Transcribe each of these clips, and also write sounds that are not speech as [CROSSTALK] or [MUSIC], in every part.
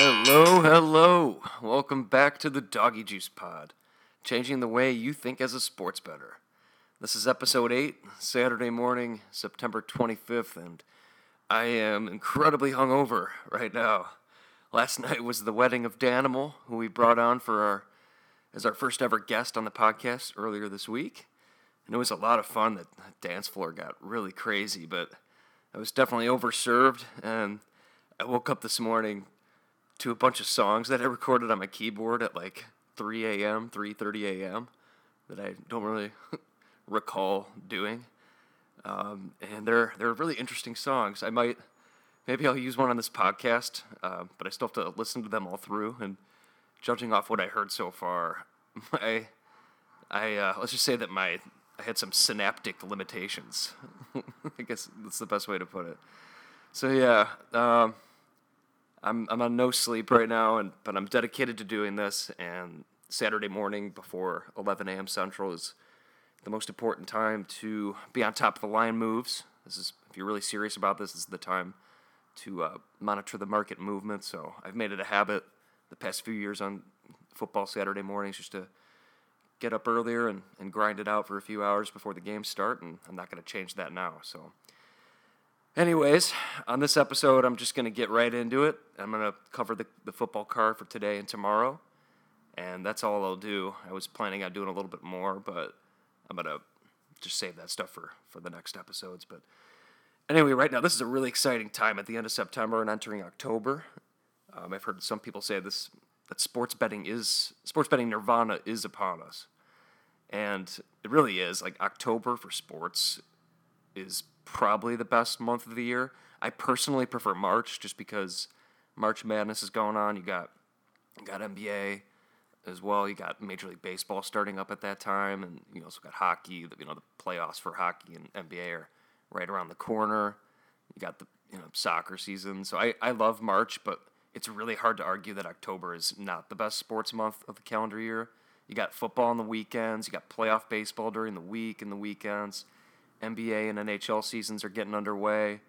Hello, hello. Welcome back to the Doggy Juice Pod, changing the way you think as a sports bettor. This is episode 8, Saturday morning, September 25th, and I am incredibly hungover right now. Last [LAUGHS] night was the wedding of Danimal, who we brought on for our as our first ever guest on the podcast earlier this week. And it was a lot of fun. The dance floor got really crazy, but I was definitely overserved. And I woke up this morning to a bunch of songs that I recorded on my keyboard at like 3 a.m., 3:30 a.m. that I don't really [LAUGHS] recall doing. Um, and they're they're really interesting songs. I might maybe I'll use one on this podcast, uh, but I still have to listen to them all through. And judging off what I heard so far, [LAUGHS] my I uh, let's just say that my I had some synaptic limitations. [LAUGHS] I guess that's the best way to put it. So yeah, um, I'm I'm on no sleep right now, and but I'm dedicated to doing this. And Saturday morning before 11 a.m. Central is the most important time to be on top of the line moves. This is if you're really serious about this, this is the time to uh, monitor the market movement. So I've made it a habit the past few years on football Saturday mornings just to get up earlier and, and grind it out for a few hours before the games start, and I'm not going to change that now. So, anyways, on this episode, I'm just going to get right into it. I'm going to cover the, the football card for today and tomorrow, and that's all I'll do. I was planning on doing a little bit more, but I'm going to just save that stuff for, for the next episodes. But anyway, right now, this is a really exciting time at the end of September and entering October. Um, I've heard some people say this that sports betting is sports betting nirvana is upon us, and it really is. Like October for sports is probably the best month of the year. I personally prefer March just because March Madness is going on. You got you got NBA as well. You got Major League Baseball starting up at that time, and you also got hockey. You know the playoffs for hockey and NBA are right around the corner. You got the you know soccer season. So I, I love March, but it's really hard to argue that October is not the best sports month of the calendar year. You got football on the weekends, you got playoff baseball during the week and the weekends. NBA and NHL seasons are getting underway.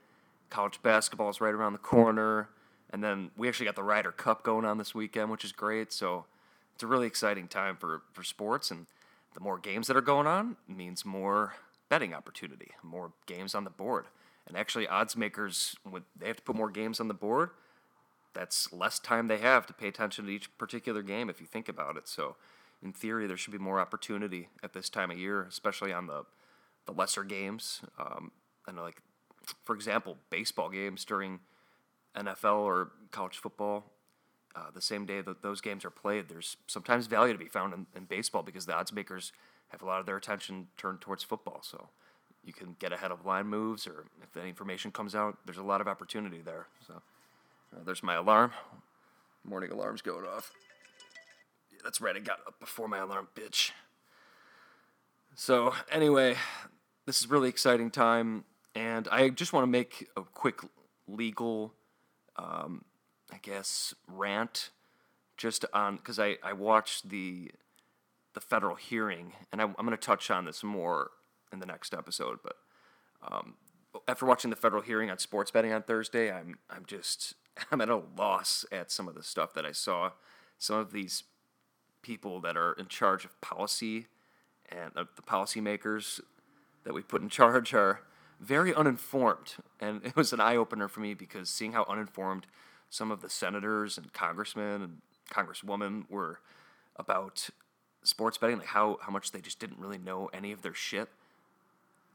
College basketball is right around the corner. And then we actually got the Ryder Cup going on this weekend, which is great. So it's a really exciting time for, for sports. And the more games that are going on means more betting opportunity, more games on the board. And actually, odds makers, they have to put more games on the board that's less time they have to pay attention to each particular game if you think about it. So, in theory, there should be more opportunity at this time of year, especially on the the lesser games. Um, I know, like for example, baseball games during NFL or college football. Uh, the same day that those games are played, there's sometimes value to be found in, in baseball because the odds makers have a lot of their attention turned towards football. So you can get ahead of line moves, or if the information comes out, there's a lot of opportunity there. So. Uh, there's my alarm. Morning alarm's going off. Yeah, that's right, I got up before my alarm, bitch. So, anyway, this is really exciting time, and I just want to make a quick legal, um, I guess, rant just on because I, I watched the the federal hearing, and I, am going to touch on this more in the next episode. But um, after watching the federal hearing on sports betting on Thursday, I'm I'm just [LAUGHS] I'm at a loss at some of the stuff that I saw. Some of these people that are in charge of policy and uh, the policymakers that we put in charge are very uninformed. And it was an eye opener for me because seeing how uninformed some of the senators and congressmen and congresswomen were about sports betting, like how, how much they just didn't really know any of their shit.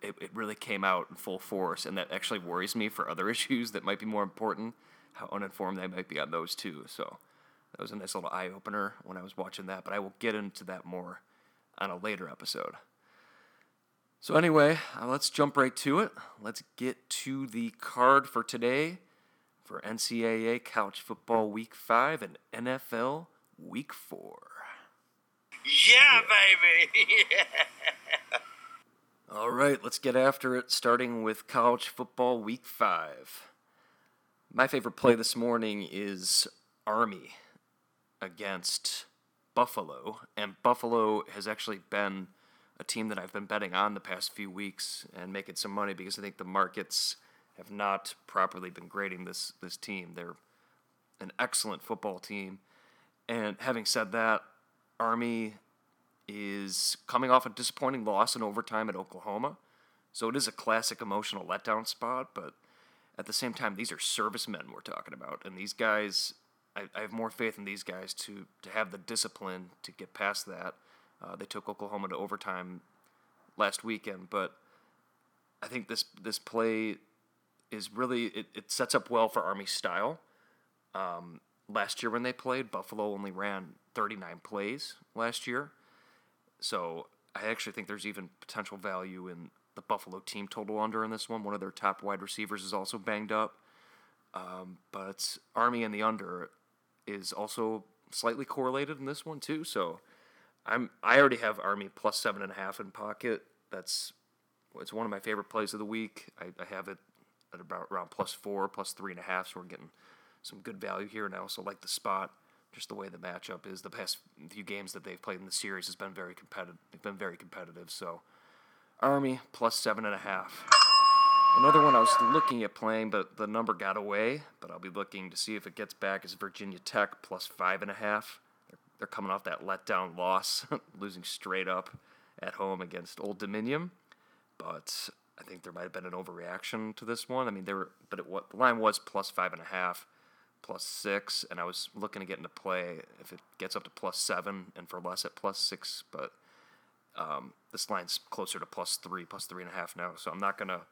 It, it really came out in full force, and that actually worries me for other [LAUGHS] issues that might be more important how uninformed they might be on those too. So that was a nice little eye opener when I was watching that, but I will get into that more on a later episode. So, anyway, uh, let's jump right to it. Let's get to the card for today for NCAA Couch Football Week 5 and NFL Week 4. Yeah, baby! yeah. [LAUGHS] All right, let's get after it, starting with College Football Week 5. My favorite play this morning is Army against Buffalo, and Buffalo has actually been a team that I've been betting on the past few weeks and making some money because I think the markets have not properly been grading this this team. They're an excellent football team. And having said that, Army is coming off a disappointing loss in overtime at Oklahoma. So it is a classic emotional letdown spot, but at the same time, these are servicemen we're talking about. And these guys, I, I have more faith in these guys to, to have the discipline to get past that. Uh, they took Oklahoma to overtime last weekend, but I think this this play is really it, it sets up well for Army style. Um, last year when they played, Buffalo only ran 39 plays last year. So I actually think there's even potential value in the Buffalo team total under in this one. One of their top wide receivers is also banged up. Um, but Army and the under is also slightly correlated in this one too. So I'm I already have Army plus seven and a half in pocket. That's it's one of my favorite plays of the week. I, I have it at about around plus four, plus three and a half. So we're getting some good value here and I also like the spot, just the way the matchup is. The past few games that they've played in the series has been very competitive. They've been very competitive. So Army plus seven and a half. Another one I was looking at playing, but the number got away. But I'll be looking to see if it gets back. Is Virginia Tech plus five and a half? They're, coming off that letdown loss, [LAUGHS] losing straight up at home against Old Dominion. But I think there might have been an overreaction to this one. I mean, they were, but it, what the line was plus five and a half, plus six, and I was looking to get into play if it gets up to plus seven, and for less at plus six. But um, this line's closer to plus three, plus three and a half now. So I'm not gonna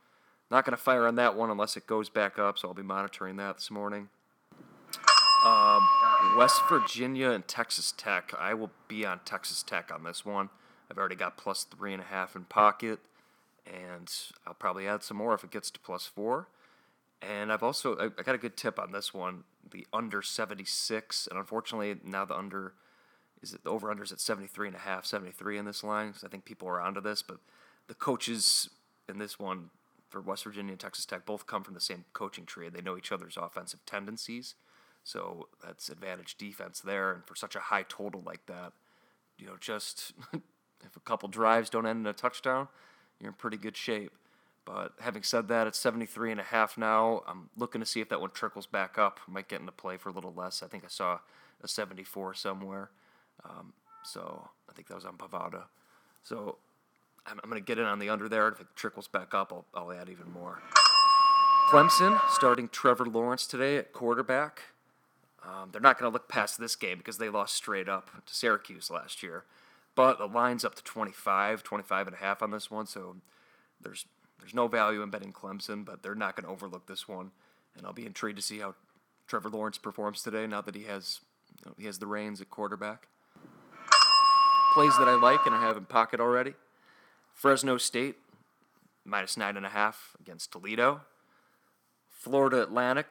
not gonna fire on that one unless it goes back up. So I'll be monitoring that this morning. Um, West Virginia and Texas Tech. I will be on Texas Tech on this one. I've already got plus three and a half in pocket, and I'll probably add some more if it gets to plus four. And I've also I, got a good tip on this one, the under 76, and unfortunately now the under is it the over under is at 73 and a half, 73 in this line. Because I think people are onto this, but the coaches in this one for West Virginia and Texas Tech both come from the same coaching tree. They know each other's offensive tendencies, so that's advantage defense there. And for such a high total like that, you know, just [LAUGHS] if a couple drives don't end in a touchdown, you're in pretty good shape. But having said that, it's 73 and a half now. I'm looking to see if that one trickles back up. Might get into play for a little less. I think I saw a 74 somewhere. Um, so I think that was on Bovada. So I'm, I'm going to get in on the under there. If it trickles back up, I'll, I'll add even more. Clemson starting Trevor Lawrence today at quarterback. Um, they're not going to look past this game because they lost straight up to Syracuse last year. But the line's up to 25, 25 and a half on this one, so there's there's no value in betting Clemson, but they're not going to overlook this one. And I'll be intrigued to see how Trevor Lawrence performs today now that he has you know, he has the reins at quarterback plays that I like and I have in pocket already. Fresno State, minus nine and a half against Toledo. Florida Atlantic,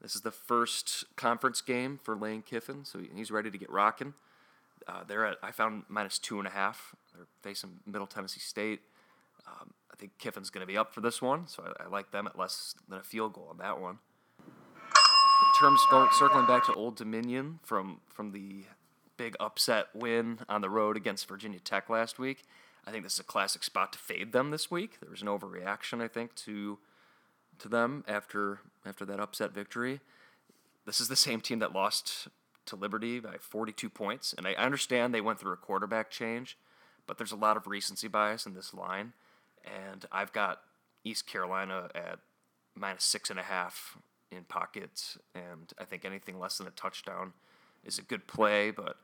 this is the first conference game for Lane Kiffin, so he's ready to get rocking. Uh, they're at, I found minus two and a half. They're facing Middle Tennessee State. Um, I think Kiffin's going to be up for this one, so I, I, like them at less than a field goal on that one. In terms of circling back to Old Dominion from from the big upset win on the road against Virginia Tech last week. I think this is a classic spot to fade them this week. There was an overreaction, I think, to to them after after that upset victory. This is the same team that lost to Liberty by 42 points, and I understand they went through a quarterback change, but there's a lot of recency bias in this line, and I've got East Carolina at minus six and a half in pockets, and I think anything less than a touchdown is a good play, but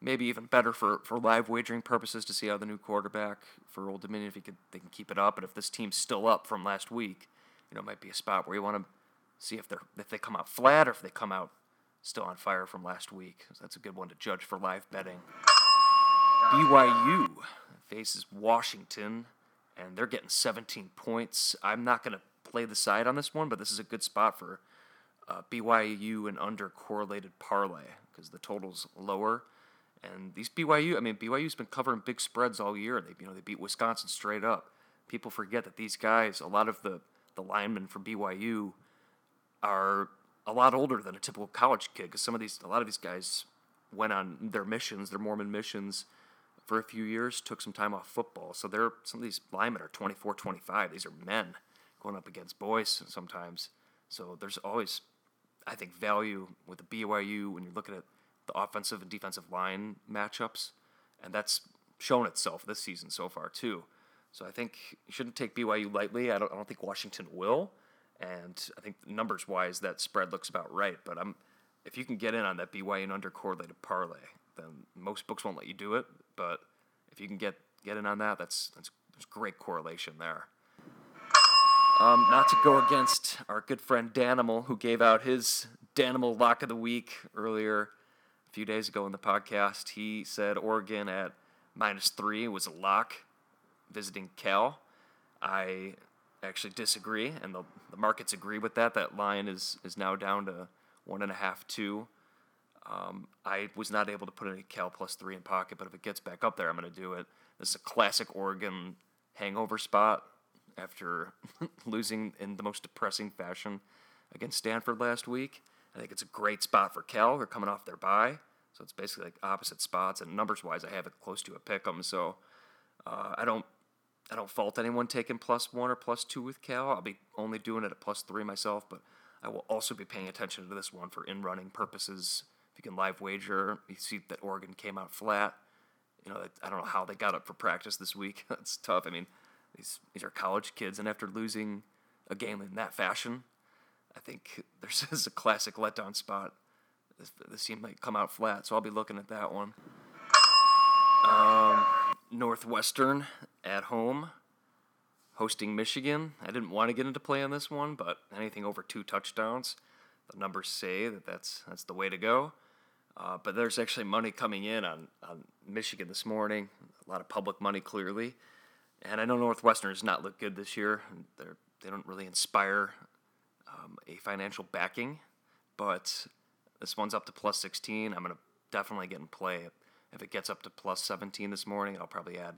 maybe even better for, for live wagering purposes to see how the new quarterback for Old Dominion if he could they can keep it up. But if this team's still up from last week, you know, it might be a spot where you want to see if they're if they come out flat or if they come out still on fire from last week. So that's a good one to judge for live betting. BYU faces Washington, and they're getting 17 points. I'm not going to play the side on this one, but this is a good spot for uh, BYU and under correlated parlay because the total's lower. And these BYU, I mean, BYU's been covering big spreads all year. They, you know, they beat Wisconsin straight up. People forget that these guys, a lot of the the linemen from BYU, are a lot older than a typical college kid. Because some of these, a lot of these guys went on their missions, their Mormon missions, for a few years, took some time off football. So they're some of these linemen are 24, 25. These are men going up against boys sometimes. So there's always I think value with the BYU when you're looking at the offensive and defensive line matchups, and that's shown itself this season so far too. So I think you shouldn't take BYU lightly. I don't, I don't think Washington will, and I think numbers wise that spread looks about right. But I'm if you can get in on that BYU under correlated parlay, then most books won't let you do it. But if you can get get in on that, that's that's great correlation there. Um, not to go against our good friend Danimal, who gave out his Danimal lock of the week earlier a few days ago in the podcast. He said Oregon at minus three was a lock visiting Cal. I actually disagree, and the, the markets agree with that. That line is, is now down to one and a half, two. Um, I was not able to put any Cal plus three in pocket, but if it gets back up there, I'm going to do it. This is a classic Oregon hangover spot after [LAUGHS] losing in the most depressing fashion against Stanford last week. I think it's a great spot for Cal. They're coming off their bye, so it's basically like opposite spots. And numbers wise, I have it close to a pick 'em. So uh, I don't I don't fault anyone taking plus one or plus two with Cal. I'll be only doing it at plus three myself, but I will also be paying attention to this one for in running purposes. If you can live wager, you see that Oregon came out flat. You know, I don't know how they got up for practice this week. [LAUGHS] That's tough. I mean, these these are college kids, and after losing a game in that fashion, I think [LAUGHS] there's is a classic letdown spot. This, this team might come out flat, so I'll be looking at that one. Um, Northwestern at home, hosting Michigan. I didn't want to get into play on this one, but anything over two touchdowns, the numbers say that that's that's the way to go. Uh, but there's actually money coming in on, on Michigan this morning. A lot of public money, clearly. And I know Northwestern has not looked good this year. They're, they don't really inspire um, a financial backing, but this one's up to plus 16. I'm going to definitely get in play. If it gets up to plus 17 this morning, I'll probably add,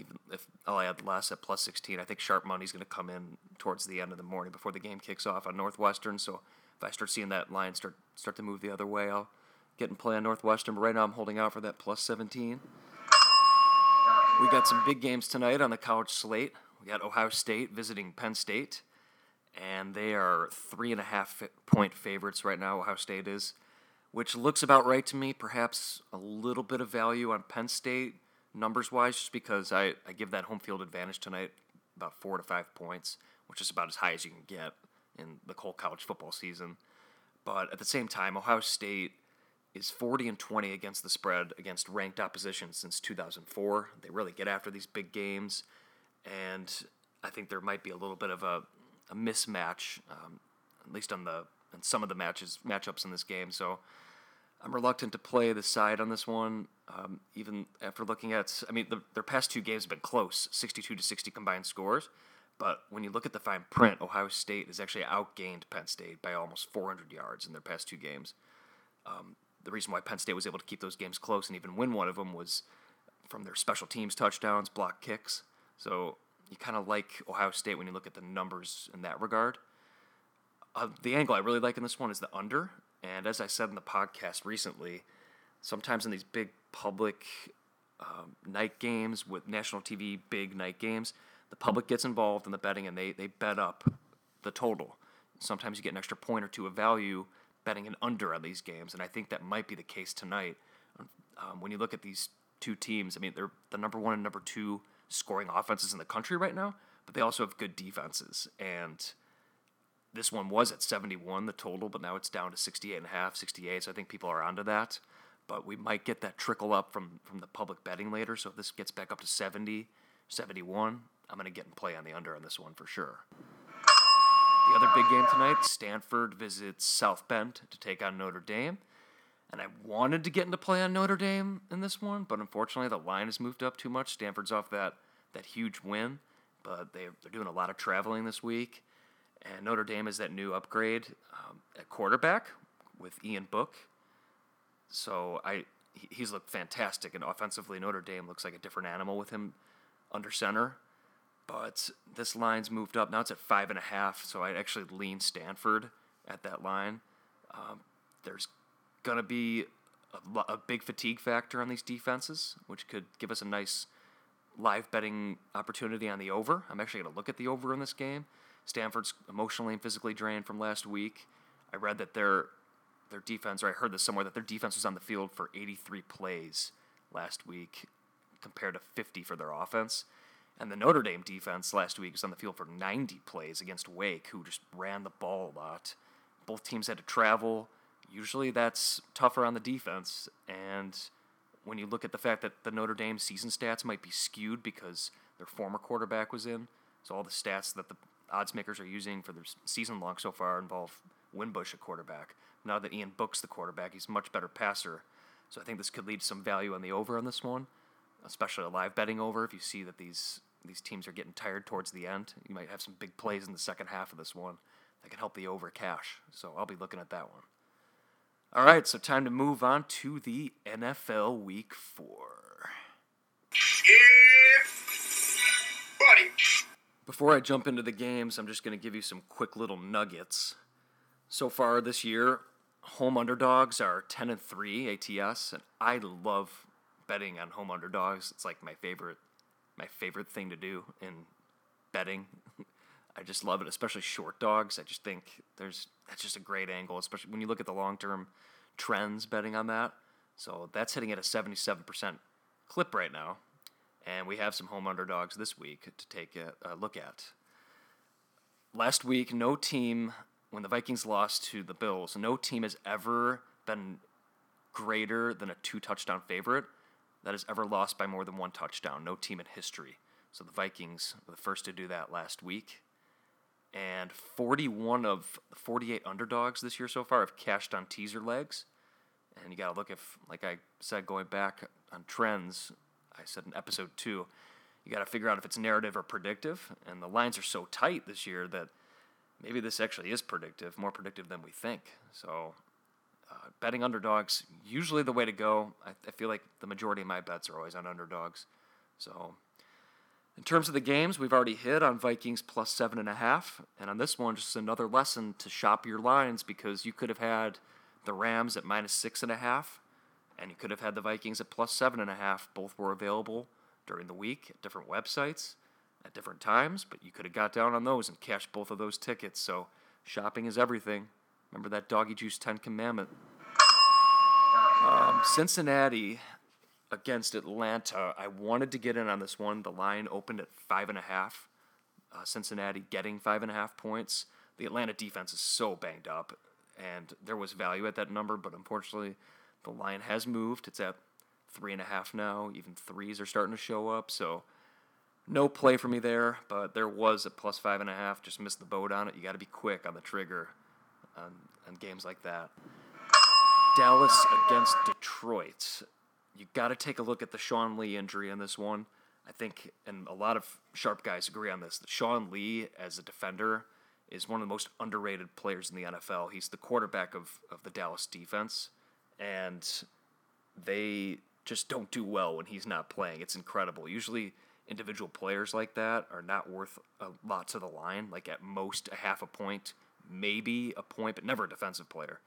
even if I'll add less at plus 16. I think sharp money's going to come in towards the end of the morning before the game kicks off on Northwestern. So if I start seeing that line start start to move the other way, I'll get in play on Northwestern. But right now, I'm holding out for that plus 17. We got some big games tonight on the college slate. We got Ohio State visiting Penn State, and they are three and a half point favorites right now. Ohio State is, which looks about right to me. Perhaps a little bit of value on Penn State numbers wise, just because I, I give that home field advantage tonight about four to five points, which is about as high as you can get in the whole college football season. But at the same time, Ohio State is 40 and 20 against the spread against ranked opposition since 2004. They really get after these big games, and I think there might be a little bit of a, a mismatch, um, at least on the in some of the matches matchups in this game. So I'm reluctant to play the side on this one, um, even after looking at. I mean, the, their past two games have been close, 62 to 60 combined scores. But when you look at the fine print, Ohio State has actually outgained Penn State by almost 400 yards in their past two games. Um, the reason why Penn State was able to keep those games close and even win one of them was from their special teams touchdowns, block kicks. So you kind of like Ohio State when you look at the numbers in that regard. Uh, the angle I really like in this one is the under. And as I said in the podcast recently, sometimes in these big public um, night games with national TV big night games, the public gets involved in the betting and they, they bet up the total. Sometimes you get an extra point or two of value betting an under on these games, and I think that might be the case tonight. Um, when you look at these two teams, I mean, they're the number one and number two scoring offenses in the country right now, but they also have good defenses. And this one was at 71, the total, but now it's down to 68 and a half, 68. So I think people are onto that. But we might get that trickle up from, from the public betting later. So if this gets back up to 70, 71, I'm going to get in play on the under on this one for sure. The other big game tonight, Stanford visits South Bend to take on Notre Dame. And I wanted to get into play on Notre Dame in this one, but unfortunately the line has moved up too much. Stanford's off that, that huge win, but they, they're doing a lot of traveling this week. And Notre Dame is that new upgrade um, at quarterback with Ian Book. So I he's looked fantastic, and offensively Notre Dame looks like a different animal with him under center but this line's moved up. Now it's at five and a half, so I'd actually lean Stanford at that line. Um, there's to be a, a, big fatigue factor on these defenses, which could give us a nice live betting opportunity on the over. I'm actually going to look at the over in this game. Stanford's emotionally and physically drained from last week. I read that their their defense, or I heard this somewhere that their defense was on the field for 83 plays last week, compared to 50 for their offense. And the Notre Dame defense last week was on the field for 90 plays against Wake, who just ran the ball a lot. Both teams had to travel. Usually that's tougher on the defense. And when you look at the fact that the Notre Dame season stats might be skewed because their former quarterback was in, so all the stats that the odds makers are using for their season long so far involve Wimbush at quarterback. Now that Ian Book's the quarterback, he's a much better passer. So I think this could lead to some value on the over on this one, especially a live betting over. If you see that these these teams are getting tired towards the end, you might have some big plays in the second half of this one that can help the over cash. So I'll be looking at that one. All right, so time to move on to the NFL Week Four. Yeah, buddy. Before I jump into the games, I'm just going to give you some quick little nuggets. So far this year, home underdogs are 10 and 3 ATS, and I love betting on home underdogs. It's like my favorite my favorite thing to do in betting. [LAUGHS] I just love it, especially short dogs. I just think there's that's just a great angle, especially when you look at the long-term trends betting on that. So that's hitting at a 77% clip right now, and we have some home underdogs this week to take a, a look at. Last week, no team when the Vikings lost to the Bills, no team has ever been greater than a two touchdown favorite that has ever lost by more than one touchdown. No team in history. So the Vikings were the first to do that last week. And 41 of 48 underdogs this year so far have cashed on teaser legs. And you got to look if, like I said, going back on trends, I said in episode two, you got to figure out if it's narrative or predictive. And the lines are so tight this year that maybe this actually is predictive, more predictive than we think. So, uh, betting underdogs usually the way to go. I, I, feel like the majority of my bets are always on underdogs. So, in terms of the games, we've already hit on Vikings plus seven and a half, and on this one, just another lesson to shop your lines because you could have had the Rams at minus six and a half, and you could have had the Vikings at plus seven and a half. Both were available during the week at different websites at different times, but you could have got down on those and cashed both of those tickets. So shopping is everything. Remember that doggy juice 10 commandment. Um, Cincinnati against Atlanta. I wanted to get in on this one. The line opened at five and a half. Uh, Cincinnati getting five and a half points. The Atlanta defense is so banged up, and there was value at that number, but unfortunately, the line has moved. It's at three and a half now. Even threes are starting to show up. So no play for me there, but there was a plus five and a half. Just missed the boat on it. You got to be quick on the trigger on, on games like that. Dallas against Detroit. You got to take a look at the Sean Lee injury in this one. I think, and a lot of sharp guys agree on this, that Sean Lee as a defender is one of the most underrated players in the NFL. He's the quarterback of, of the Dallas defense, and they just don't do well when he's not playing. It's incredible. Usually, individual players like that are not worth a lot to the line. Like at most a half a point, maybe a point, but never a defensive player.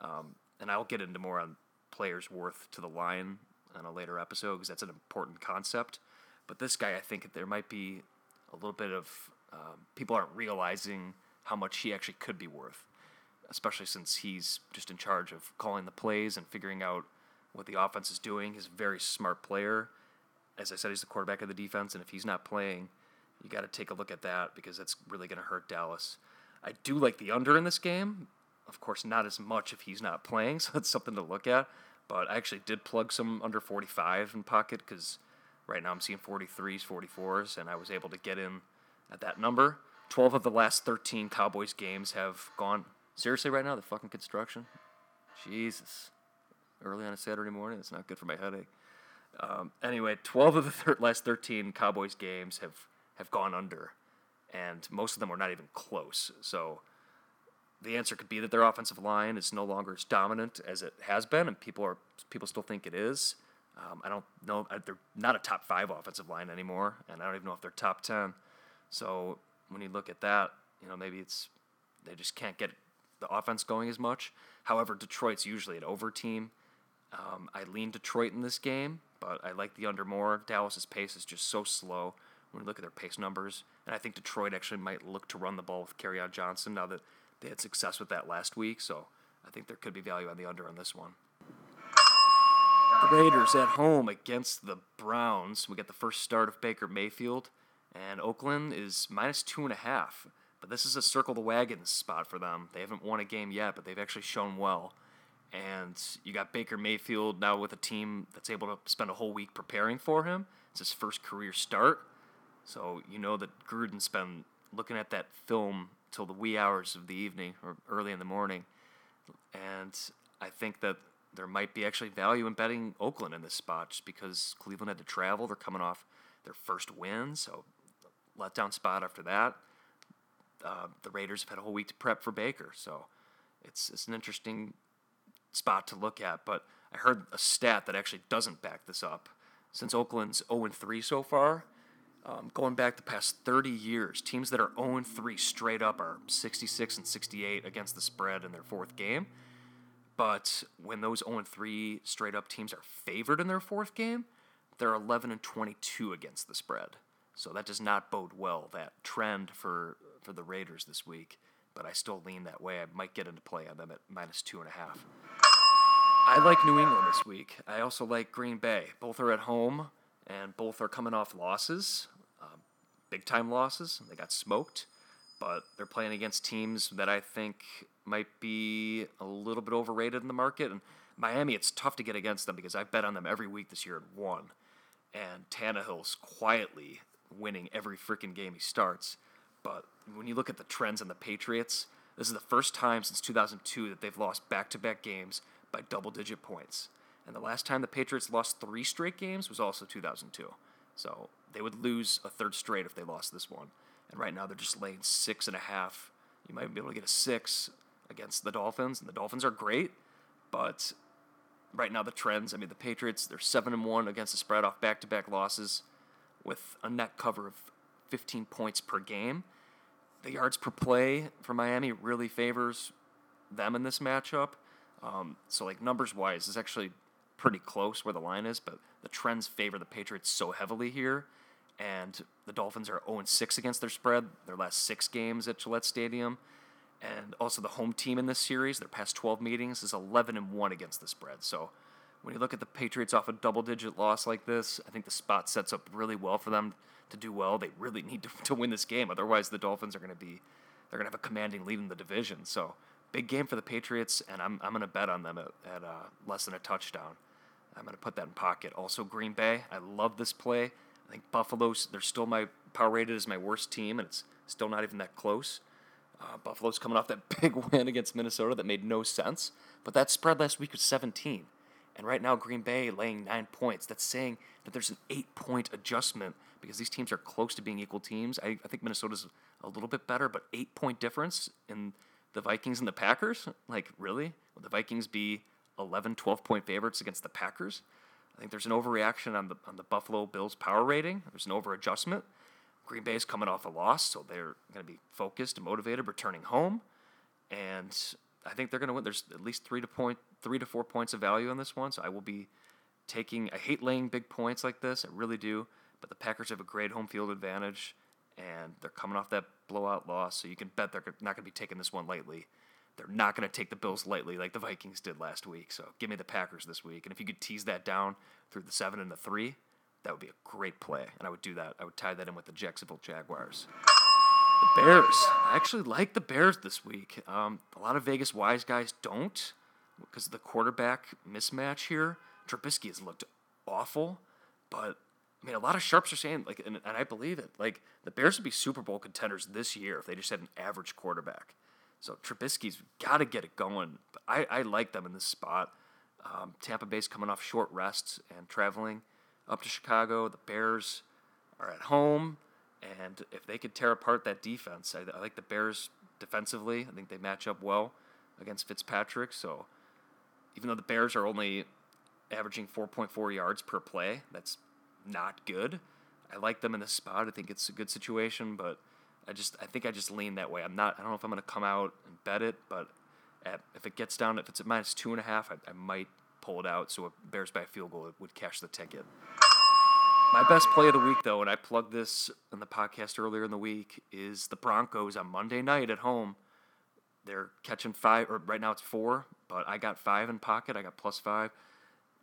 Um, and I'll get into more on players worth to the line on a later episode because that's an important concept. But this guy, I think there might be a little bit of um, people aren't realizing how much he actually could be worth, especially since he's just in charge of calling the plays and figuring out what the offense is doing. He's a very smart player as I said, he's the quarterback of the defense, and if he's not playing, you got to take a look at that because that's really going to hurt Dallas. I do like the under in this game. Of course, not as much if he's not playing, [LAUGHS] so that's something to look at. But I actually did plug some under 45 in pocket because right now I'm seeing 43s, 44s, and I was able to get in at that number. 12 of the last 13 Cowboys games have gone. Seriously, right now, the fucking construction? Jesus. Early on a Saturday morning, it's not good for my headache. Um, anyway, 12 of the thir- last 13 Cowboys games have, have gone under, and most of them were not even close. So the answer could be that their offensive line is no longer as dominant as it has been, and people are people still think it is. Um, I don't know. Uh, they're not a top five offensive line anymore, and I don't even know if they're top ten. So when you look at that, you know maybe it's they just can't get the offense going as much. However, Detroit's usually an over team. Um, I lean Detroit in this game but I like the under more. Dallas's pace is just so slow when you look at their pace numbers, and I think Detroit actually might look to run the ball with Kerryon Johnson now that they had success with that last week. So I think there could be value on the under on this one. The Raiders at home against the Browns. We get the first start of Baker Mayfield, and Oakland is minus two and a half. But this is a circle the wagons spot for them. They haven't won a game yet, but they've actually shown well. And you got Baker Mayfield now with a team that's able to spend a whole week preparing for him. It's his first career start. So you know that Gruden's been looking at that film till the wee hours of the evening or early in the morning. And I think that there might be actually value in betting Oakland in this spot just because Cleveland had to travel. They're coming off their first win, so letdown spot after that. Uh, the Raiders have had a whole week to prep for Baker, so it's it's an interesting spot to look at. But I heard a stat that actually doesn't back this up. Since Oakland's 0 3 so far, um, going back the past 30 years, teams that are 0 3 straight up are 66 and 68 against the spread in their fourth game. But when those 0 3 straight up teams are favored in their fourth game, they're 11 and 22 against the spread. So that does not bode well, that trend for, for the Raiders this week. But I still lean that way. I might get into play on them at minus two and a half. I like New England this week. I also like Green Bay. Both are at home, and both are coming off losses, uh, big time losses. They got smoked, but they're playing against teams that I think might be a little bit overrated in the market. And Miami, it's tough to get against them because I bet on them every week this year at one. And Tannehill's quietly winning every freaking game he starts. But when you look at the trends in the Patriots, this is the first time since 2002 that they've lost back to back games by double digit points. And the last time the Patriots lost three straight games was also 2002. So they would lose a third straight if they lost this one. And right now they're just laying six and a half. You might be able to get a six against the Dolphins, and the Dolphins are great, but right now the trends. I mean, the Patriots they're seven and one against the spread off back to back losses, with a net cover of 15 points per game. The yards per play for Miami really favors them in this matchup. Um, so, like numbers wise, it's actually pretty close where the line is, but the trends favor the Patriots so heavily here. And the Dolphins are 0 6 against their spread, their last six games at Gillette Stadium. And also the home team in this series, their past 12 meetings, is 11 and 1 against the spread. So when you look at the Patriots off a double digit loss like this, I think the spot sets up really well for them to do well. They really need to, to win this game. Otherwise, the Dolphins are going to be, they're going to have a commanding lead in the division. So big game for the Patriots, and I'm, I'm going to bet on them at, at uh, less than a touchdown. I'm going to put that in pocket. Also, Green Bay, I love this play. I think Buffalo's, they're still my power rated as my worst team, and it's still not even that close. Uh, Buffalo's coming off that [LAUGHS] big win against Minnesota that made no sense, but that spread last week was 17. And right now, Green Bay laying nine points. That's saying that there's an eight point adjustment because these teams are close to being equal teams. I, I think Minnesota's a little bit better, but eight point difference in the Vikings and the Packers? Like, really? Would the Vikings be 11, 12 point favorites against the Packers? I think there's an overreaction on the on the Buffalo Bills power rating. There's an overadjustment. Green Bay is coming off a loss, so they're going to be focused and motivated, returning home, and I think they're going to win. There's at least three to point, three to four points of value on this one, so I will be taking. I hate laying big points like this, I really do, but the Packers have a great home field advantage, and they're coming off that blowout loss, so you can bet they're not going to be taking this one lightly. They're not going to take the Bills lightly like the Vikings did last week. So give me the Packers this week, and if you could tease that down through the seven and the three, that would be a great play, and I would do that. I would tie that in with the Jacksonville Jaguars. The Bears. I actually like the Bears this week. Um, a lot of Vegas wise guys don't because the quarterback mismatch here. Trubisky has looked awful, but I mean, a lot of sharps are saying like, and, and I believe it. Like the Bears would be Super Bowl contenders this year if they just had an average quarterback. So Trubisky's got to get it going. I, I like them in this spot. Um, Tampa Bay's coming off short rests and traveling up to Chicago. The Bears are at home, and if they could tear apart that defense, I, I like the Bears defensively. I think they match up well against Fitzpatrick. So even though the Bears are only averaging 4.4 yards per play, that's not good. I like them in this spot. I think it's a good situation, but I just I think I just lean that way. I'm not. I don't know if I'm going to come out and bet it, but at, if it gets down, if it's at minus two and a half, I, I might pull it out. So a Bears by a field goal would cash the ticket. My best play of the week, though, and I plugged this in the podcast earlier in the week, is the Broncos on Monday night at home they're catching five, or right now it's four, but I got five in pocket. I got plus five.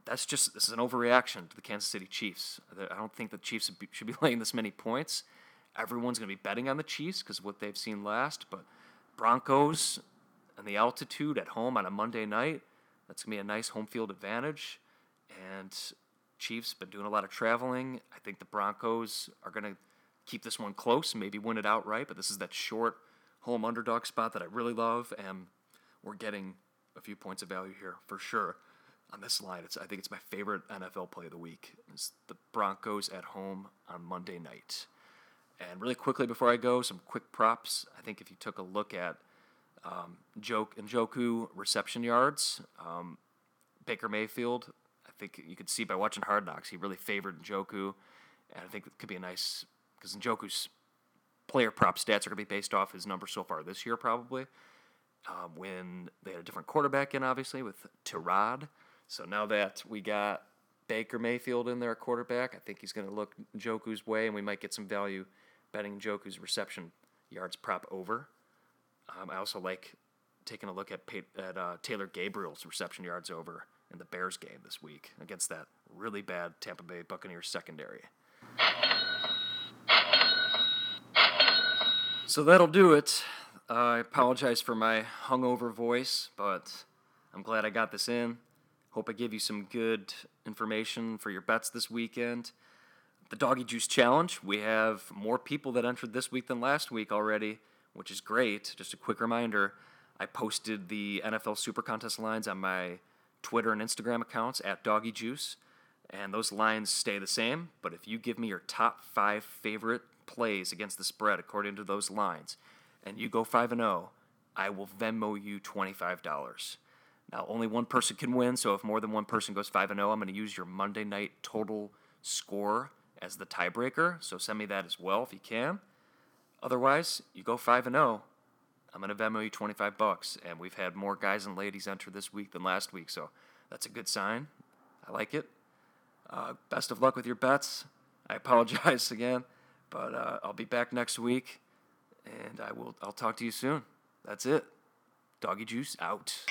That's just this is an overreaction to the Kansas City Chiefs. I don't think the Chiefs should be [LAUGHS] laying this many points. Everyone's going to be betting on the Chiefs because of what they've seen last, but Broncos and the altitude at home on a Monday night, that's going to be a nice home field advantage. And Chiefs been doing a lot of traveling. I think the Broncos are going to keep this one close, maybe win it outright, but this is that short home underdog spot that I really love, and we're getting a few points of value here for sure on this line. It's I think it's my favorite NFL play of the week. It's the Broncos at home on Monday night. And really quickly before I go, some quick props. I think if you took a look at um, Joke Njoku reception yards, um, Baker Mayfield, I think you could see by watching Hard Knocks, he really favored Njoku, and I think it could be a nice because Njoku's player prop stats are going to be based off his numbers so far this year, probably. Um, when they had a different quarterback in, obviously, with Tyrod. So now that we got Baker Mayfield in there, quarterback, I think he's going to look Njoku's way, and we might get some value betting Njoku's reception yards prop over. Um, I also like taking a look at at uh, Taylor Gabriel's reception yards over in the Bears game this week against that really bad Tampa Bay Buccaneers secondary. So that'll do it. Uh, I apologize for my hungover voice, but I'm glad I got this in. Hope I give you some good information for your bets this weekend. The Doggy Juice Challenge, we have more people that entered this week than last week already, which is great. Just a quick reminder I posted the NFL Super Contest lines on my Twitter and Instagram accounts at Doggy Juice, and those lines stay the same. But if you give me your top five favorite plays against the spread according to those lines, and you go 5 and 0, I will Venmo you $25. Now, only one person can win, so if more than one person goes 5 and 0, I'm going to use your Monday night total score as the tiebreaker. So send me that as well if you can. Otherwise, you go 5 and 0. I'm going to Venmo you 25 bucks, and we've had more guys and ladies enter this week than last week, so that's a good sign. I like it. Uh, best of luck with your bets. I [LAUGHS] apologize again. But uh, I'll be back next week, and I will. I'll talk to you soon. That's it. Doggy juice out.